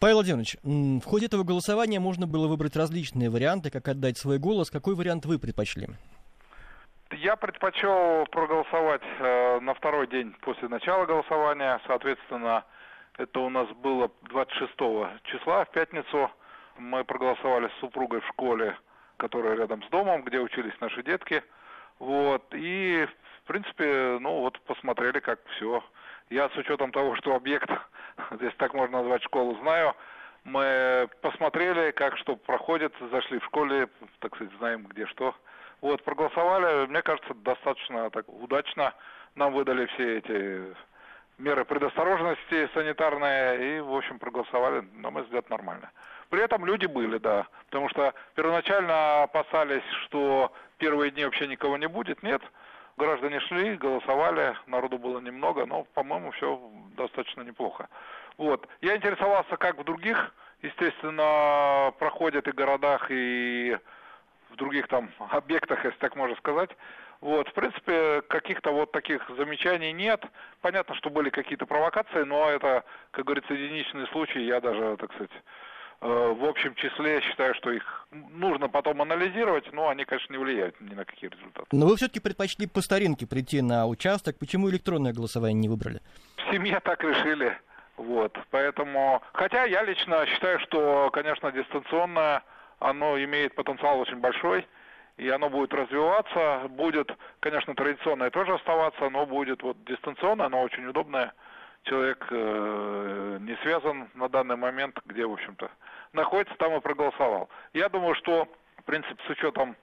Павел Владимирович, в ходе этого голосования можно было выбрать различные варианты, как отдать свой голос. Какой вариант вы предпочли? Я предпочел проголосовать э, на второй день после начала голосования. Соответственно, это у нас было 26 числа, в пятницу. Мы проголосовали с супругой в школе, которая рядом с домом, где учились наши детки. Вот. И, в принципе, ну вот посмотрели, как все. Я с учетом того, что объект, здесь так можно назвать школу, знаю, мы посмотрели, как что проходит, зашли в школе, так сказать, знаем где что. Вот, проголосовали, мне кажется, достаточно так удачно. Нам выдали все эти меры предосторожности санитарные и, в общем, проголосовали, на мой взгляд, нормально. При этом люди были, да, потому что первоначально опасались, что первые дни вообще никого не будет. Нет, граждане шли, голосовали, народу было немного, но, по-моему, все достаточно неплохо. Вот. Я интересовался, как в других, естественно, проходят и городах, и в других там объектах, если так можно сказать. Вот, в принципе, каких-то вот таких замечаний нет. Понятно, что были какие-то провокации, но это, как говорится, единичные случаи. Я даже, так сказать, э, в общем числе считаю, что их нужно потом анализировать, но они, конечно, не влияют ни на какие результаты. Но вы все-таки предпочли по старинке прийти на участок. Почему электронное голосование не выбрали? В семье так решили. Вот, поэтому, хотя я лично считаю, что, конечно, дистанционное оно имеет потенциал очень большой, и оно будет развиваться, будет, конечно, традиционное тоже оставаться, но будет вот дистанционное, оно очень удобное. Человек э, не связан на данный момент, где, в общем-то, находится, там и проголосовал. Я думаю, что, в принципе, с учетом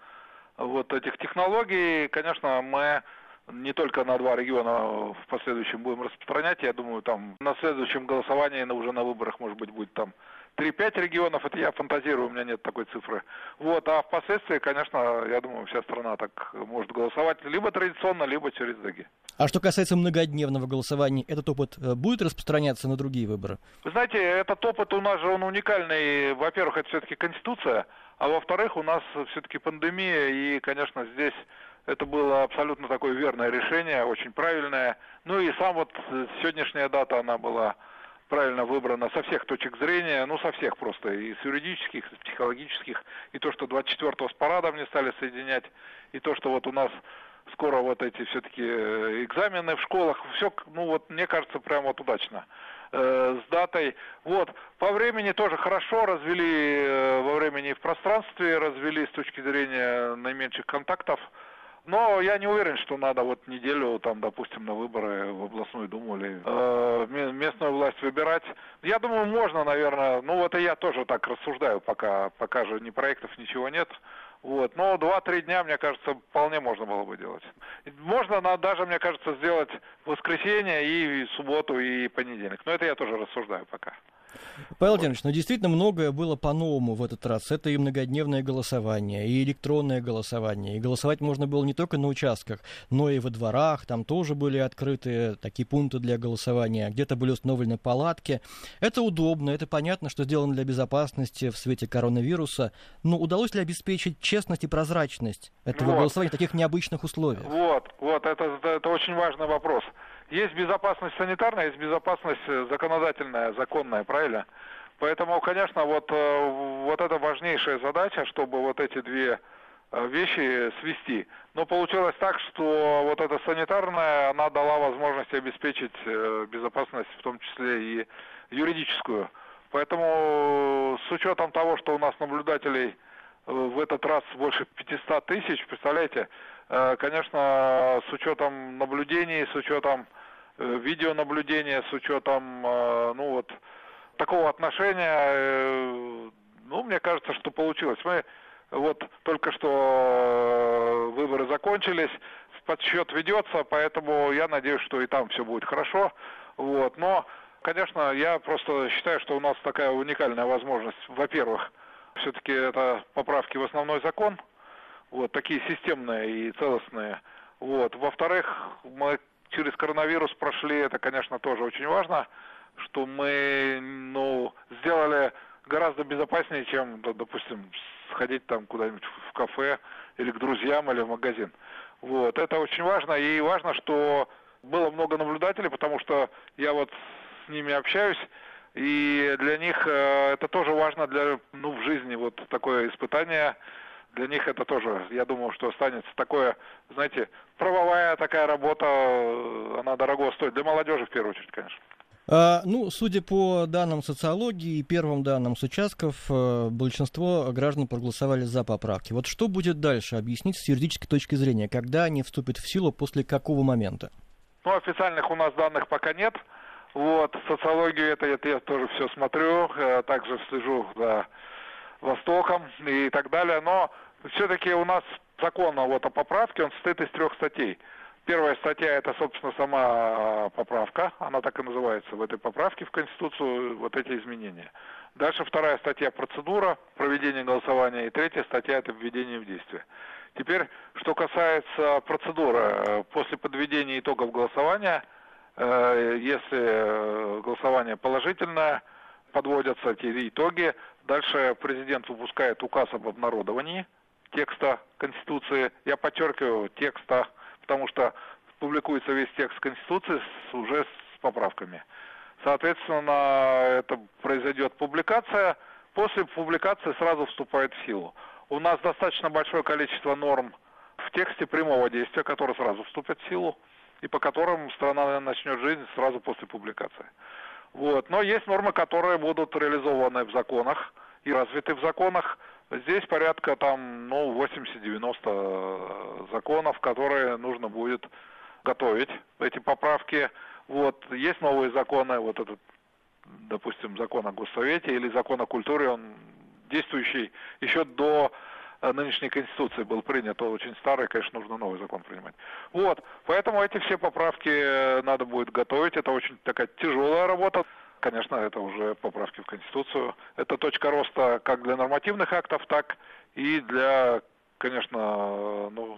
вот этих технологий, конечно, мы не только на два региона в последующем будем распространять. Я думаю, там на следующем голосовании, уже на выборах, может быть, будет там 3-5 регионов, это я фантазирую, у меня нет такой цифры. Вот, а впоследствии, конечно, я думаю, вся страна так может голосовать либо традиционно, либо через ДГИ. А что касается многодневного голосования, этот опыт э, будет распространяться на другие выборы? Вы знаете, этот опыт у нас же он уникальный. Во-первых, это все-таки Конституция, а во-вторых, у нас все-таки пандемия, и, конечно, здесь это было абсолютно такое верное решение, очень правильное. Ну и сам вот э, сегодняшняя дата, она была правильно выбрана со всех точек зрения, ну со всех просто, и с юридических, и с психологических, и то, что 24-го с парадом не стали соединять, и то, что вот у нас скоро вот эти все-таки э, экзамены в школах, все, ну вот мне кажется, прям вот удачно э, с датой. Вот, по времени тоже хорошо развели, во времени и в пространстве развели с точки зрения наименьших контактов. Но я не уверен, что надо вот неделю, там, допустим, на выборы в областную думу или э, местную власть выбирать. Я думаю, можно, наверное. Ну вот и я тоже так рассуждаю, пока, пока же ни проектов, ничего нет. Вот. Но два-три дня, мне кажется, вполне можно было бы делать. Можно на, даже, мне кажется, сделать воскресенье и субботу, и понедельник. Но это я тоже рассуждаю пока. Павел Владимирович, ну действительно многое было по-новому в этот раз. Это и многодневное голосование, и электронное голосование. И голосовать можно было не только на участках, но и во дворах. Там тоже были открыты такие пункты для голосования. Где-то были установлены палатки. Это удобно, это понятно, что сделано для безопасности в свете коронавируса. Но удалось ли обеспечить честность и прозрачность этого вот. голосования в таких необычных условиях? Вот, вот, это, это очень важный вопрос. Есть безопасность санитарная, есть безопасность э, законодательная, законная, правильно? Поэтому, конечно, вот, э, вот это важнейшая задача, чтобы вот эти две э, вещи свести. Но получилось так, что вот эта санитарная, она дала возможность обеспечить безопасность, в том числе и юридическую. Поэтому с учетом того, что у нас наблюдателей в этот раз больше 500 тысяч, представляете, конечно, с учетом наблюдений, с учетом э, видеонаблюдения, с учетом, э, ну вот, такого отношения, ну, мне кажется, что получилось. Мы вот только что выборы закончились, подсчет ведется, поэтому я надеюсь, что и там все будет хорошо. Вот. Но, конечно, я просто считаю, что у нас такая уникальная возможность. Во-первых, все-таки это поправки в основной закон – вот, такие системные и целостные. Вот. Во-вторых, мы через коронавирус прошли, это, конечно, тоже очень важно, что мы, ну, сделали гораздо безопаснее, чем, допустим, сходить там куда-нибудь в кафе или к друзьям или в магазин. Вот, это очень важно, и важно, что было много наблюдателей, потому что я вот с ними общаюсь, И для них э, это тоже важно для, ну, в жизни вот такое испытание. Для них это тоже, я думаю, что останется такое, знаете, правовая такая работа, э, она дорого стоит. Для молодежи в первую очередь, конечно. А, ну, судя по данным социологии и первым данным с участков, э, большинство граждан проголосовали за поправки. Вот что будет дальше? Объяснить с юридической точки зрения, когда они вступят в силу, после какого момента? Ну, официальных у нас данных пока нет. Вот, социологию это, это я тоже все смотрю, э, также слежу за Востоком и так далее, но все-таки у нас закон вот о поправке, он состоит из трех статей. Первая статья это, собственно, сама поправка, она так и называется в этой поправке в Конституцию, вот эти изменения. Дальше вторая статья процедура, проведение голосования, и третья статья это введение в действие. Теперь, что касается процедуры, после подведения итогов голосования – Э, если э, голосование положительное, подводятся эти итоги. Дальше президент выпускает указ об обнародовании текста Конституции. Я подчеркиваю текста, потому что публикуется весь текст Конституции с, уже с поправками. Соответственно, это произойдет публикация. После публикации сразу вступает в силу. У нас достаточно большое количество норм в тексте прямого действия, которые сразу вступят в силу и по которым страна начнет жизнь сразу после публикации. Вот. Но есть нормы, которые будут реализованы в законах и развиты в законах. Здесь порядка там, ну, 80-90 законов, которые нужно будет готовить, эти поправки. Вот. Есть новые законы, вот этот, допустим, закон о Госсовете или закон о культуре, он действующий еще до Э, нынешней Конституции был принят, он очень старый, конечно, нужно новый закон принимать. Вот, поэтому эти все поправки э, надо будет готовить, это очень такая тяжелая работа. Конечно, это уже поправки в Конституцию. Это точка роста как для нормативных актов, так и для, конечно, ну,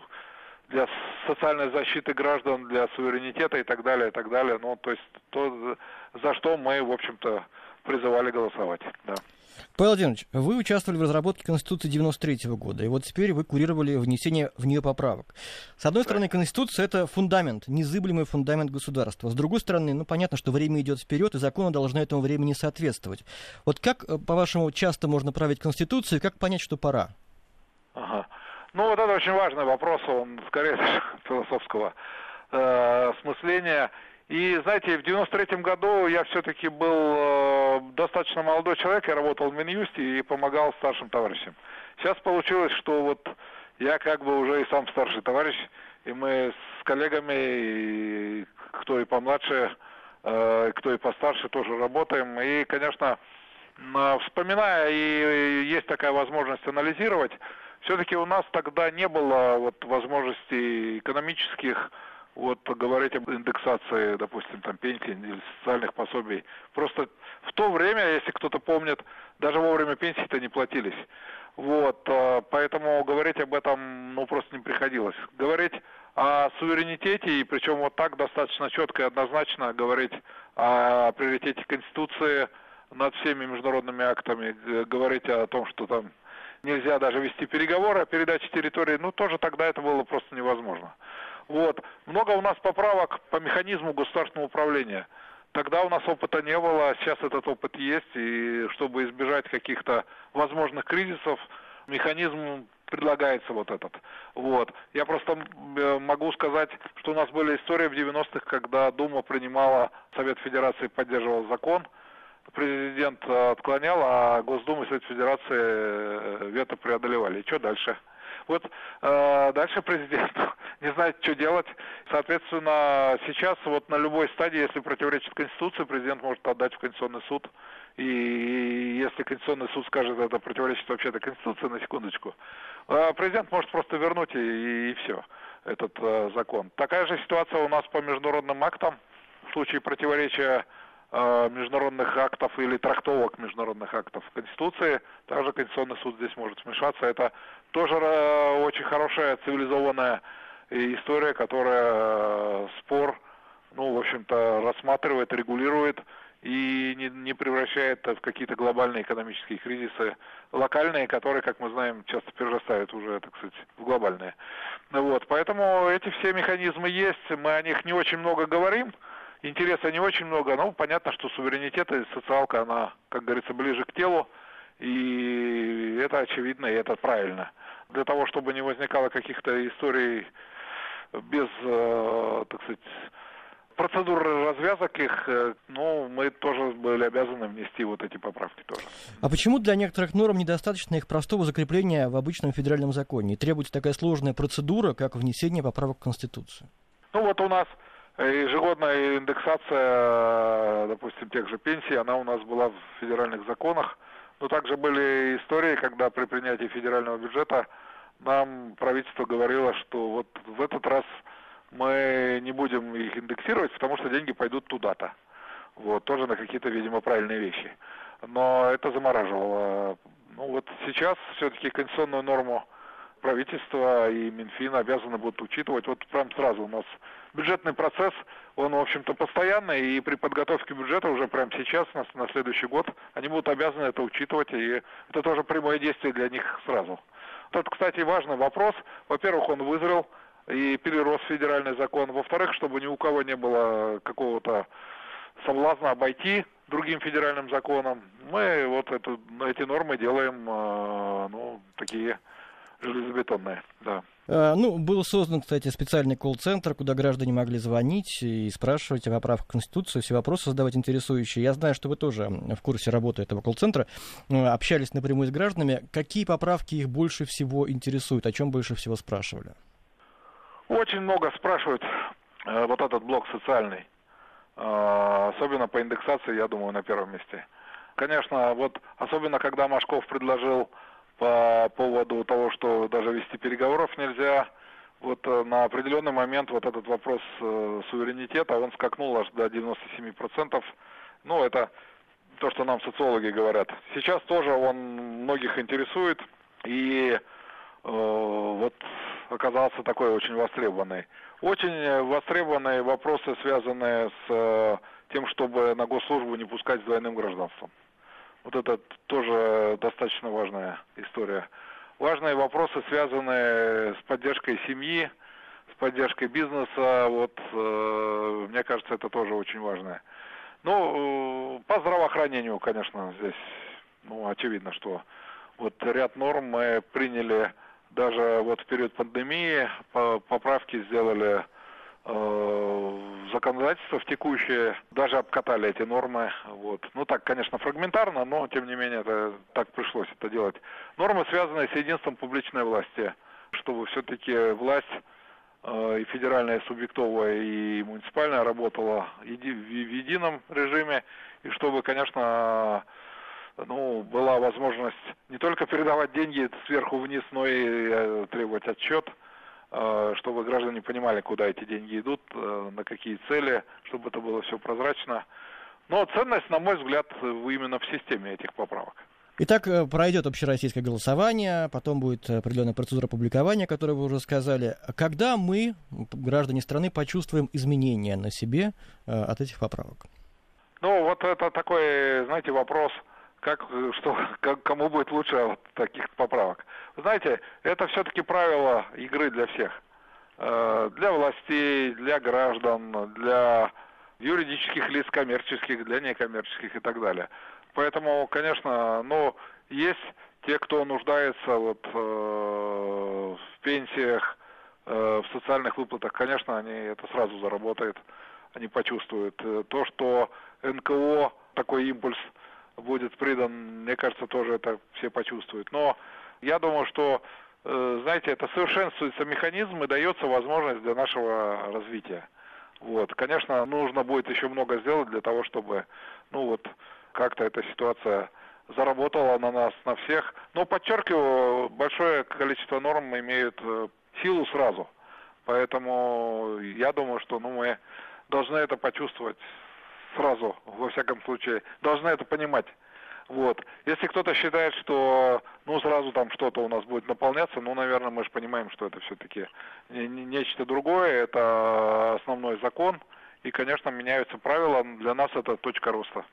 для социальной защиты граждан, для суверенитета и так далее, и так далее. Ну, то есть то, за что мы, в общем-то, призывали голосовать. Да. Павел Владимирович, вы участвовали в разработке Конституции 93 года, и вот теперь вы курировали внесение в нее поправок. С одной стороны, Конституция — это фундамент, незыблемый фундамент государства. С другой стороны, ну, понятно, что время идет вперед, и законы должны этому времени соответствовать. Вот как, э, по-вашему, часто можно править Конституцию, и как понять, что пора? Ага. Ну, вот это очень важный вопрос, он скорее философского э, смысления. И, знаете, в 93 году я все-таки был э, достаточно молодой человек, я работал в Минюсте и помогал старшим товарищам. Сейчас получилось, что вот я как бы уже и сам старший товарищ, и мы с коллегами, и кто и помладше, э, кто и постарше тоже работаем. И, конечно, вспоминая, и есть такая возможность анализировать, все-таки у нас тогда не было вот возможностей экономических, вот говорить об индексации, допустим, там пенсий или социальных пособий. Просто в то время, если кто-то помнит, даже во время пенсии-то не платились. Вот, а, поэтому говорить об этом, ну, просто не приходилось. Говорить о суверенитете, и причем вот так достаточно четко и однозначно говорить о приоритете Конституции над всеми международными актами, говорить о том, что там нельзя даже вести переговоры о передаче территории, ну, тоже тогда это было просто невозможно. Вот. Много у нас поправок по механизму государственного управления. Тогда у нас опыта не было, а сейчас этот опыт есть, и чтобы избежать каких-то возможных кризисов, механизм предлагается вот этот. Вот. Я просто э, могу сказать, что у нас были истории в 90-х, когда Дума принимала, Совет Федерации поддерживал закон, президент отклонял, а Госдума и Совет Федерации э, вето преодолевали. И что дальше? Вот э, дальше президент не знает, что делать. Соответственно, сейчас вот на любой стадии, если противоречит Конституции, президент может отдать в Конституционный суд. И если Конституционный суд скажет, это противоречит вообще-то Конституции, на секундочку, э, президент может просто вернуть и, и все, этот э, закон. Такая же ситуация у нас по международным актам. В случае противоречия международных актов или трактовок международных актов Конституции. Также Конституционный суд здесь может вмешаться. Это тоже э, очень хорошая цивилизованная история, которая э, спор, ну, в общем-то, рассматривает, регулирует и не, не превращает в какие-то глобальные экономические кризисы, локальные, которые, как мы знаем, часто перерастают уже, так сказать, в глобальные. Вот, поэтому эти все механизмы есть, мы о них не очень много говорим, интереса не очень много, но понятно, что суверенитет и социалка, она, как говорится, ближе к телу, и это очевидно, и это правильно. Для того, чтобы не возникало каких-то историй без, э, так сказать, процедур развязок их, э, ну, мы тоже были обязаны внести вот эти поправки тоже. А почему для некоторых норм недостаточно их простого закрепления в обычном федеральном законе? И требуется такая сложная процедура, как внесение поправок в Конституцию? Ну, вот у нас ежегодная индексация, допустим, тех же пенсий, она у нас была в федеральных законах. Но также были истории, когда при принятии федерального бюджета нам правительство говорило, что вот в этот раз мы не будем их индексировать, потому что деньги пойдут туда-то. Вот, тоже на какие-то, видимо, правильные вещи. Но это замораживало. Ну вот сейчас все-таки конституционную норму правительство и Минфин обязаны будут учитывать. Вот прям сразу у нас бюджетный процесс, он, в общем-то, постоянный, и при подготовке бюджета уже прямо сейчас, на, на следующий год, они будут обязаны это учитывать, и это тоже прямое действие для них сразу. Тут, кстати, важный вопрос. Во-первых, он вызрел и перерос федеральный закон. Во-вторых, чтобы ни у кого не было какого-то соблазна обойти другим федеральным законом, мы вот эту, эти нормы делаем, э, ну, такие железобетонные, да. А, ну, был создан, кстати, специальный колл-центр, куда граждане могли звонить и спрашивать о поправках Конституции, все вопросы задавать интересующие. Я знаю, что вы тоже в курсе работы этого колл-центра, общались напрямую с гражданами. Какие поправки их больше всего интересуют, о чем больше всего спрашивали? Очень много спрашивают э, вот этот блок социальный. Э, особенно по индексации, я думаю, на первом месте. Конечно, вот особенно когда Машков предложил по поводу того, что даже вести переговоров нельзя, вот э, на определенный момент вот этот вопрос э, суверенитета, он скакнул аж до 97%. Ну, это то, что нам социологи говорят. Сейчас тоже он многих интересует, и э, вот оказался такой очень востребованный. Очень востребованные вопросы, связанные с э, тем, чтобы на госслужбу не пускать с двойным гражданством. Вот это тоже достаточно важная история. Важные вопросы, связанные с поддержкой семьи, с поддержкой бизнеса. Вот, э, мне кажется, это тоже очень важно. Ну, по здравоохранению, конечно, здесь, ну, очевидно, что вот ряд норм мы приняли даже вот в период пандемии, поправки сделали э, законодательство в текущее, даже обкатали эти нормы. Вот. Ну так, конечно, фрагментарно, но тем не менее это, так пришлось это делать. Нормы, связанные с единством публичной власти, чтобы все-таки власть э, и федеральная, и субъектовая, и муниципальная работала в едином режиме, и чтобы, конечно, ну, была возможность не только передавать деньги сверху вниз, но и э, требовать отчет, э, чтобы граждане понимали, куда эти деньги идут, э, на какие цели, чтобы это было все прозрачно. Но ценность, на мой взгляд, именно в системе этих поправок. Итак, пройдет общероссийское голосование, потом будет определенная процедура публикования, о которой вы уже сказали. Когда мы, граждане страны, почувствуем изменения на себе от этих поправок? Ну, вот это такой, знаете, вопрос – как, что, как, кому будет лучше от таких поправок. Знаете, это все-таки правило игры для всех. Э, для властей, для граждан, для юридических лиц, коммерческих, для некоммерческих и так далее. Поэтому, конечно, ну, есть те, кто нуждается вот, э, в пенсиях, э, в социальных выплатах, конечно, они это сразу заработают, они почувствуют. Э, то, что НКО такой импульс – будет придан, мне кажется, тоже это все почувствуют. Но я думаю, что, э, знаете, это совершенствуется механизм и дается возможность для нашего развития. Вот. Конечно, нужно будет еще много сделать для того, чтобы, ну вот, как-то эта ситуация заработала на нас, на всех. Но подчеркиваю, большое количество норм имеют э, силу сразу. Поэтому я думаю, что ну, мы должны это почувствовать сразу, во всяком случае, должны это понимать. Вот. Если кто-то считает, что ну сразу там что-то у нас будет наполняться, ну, наверное, мы же понимаем, что это все-таки нечто другое, это основной закон, и, конечно, меняются правила, для нас это точка роста.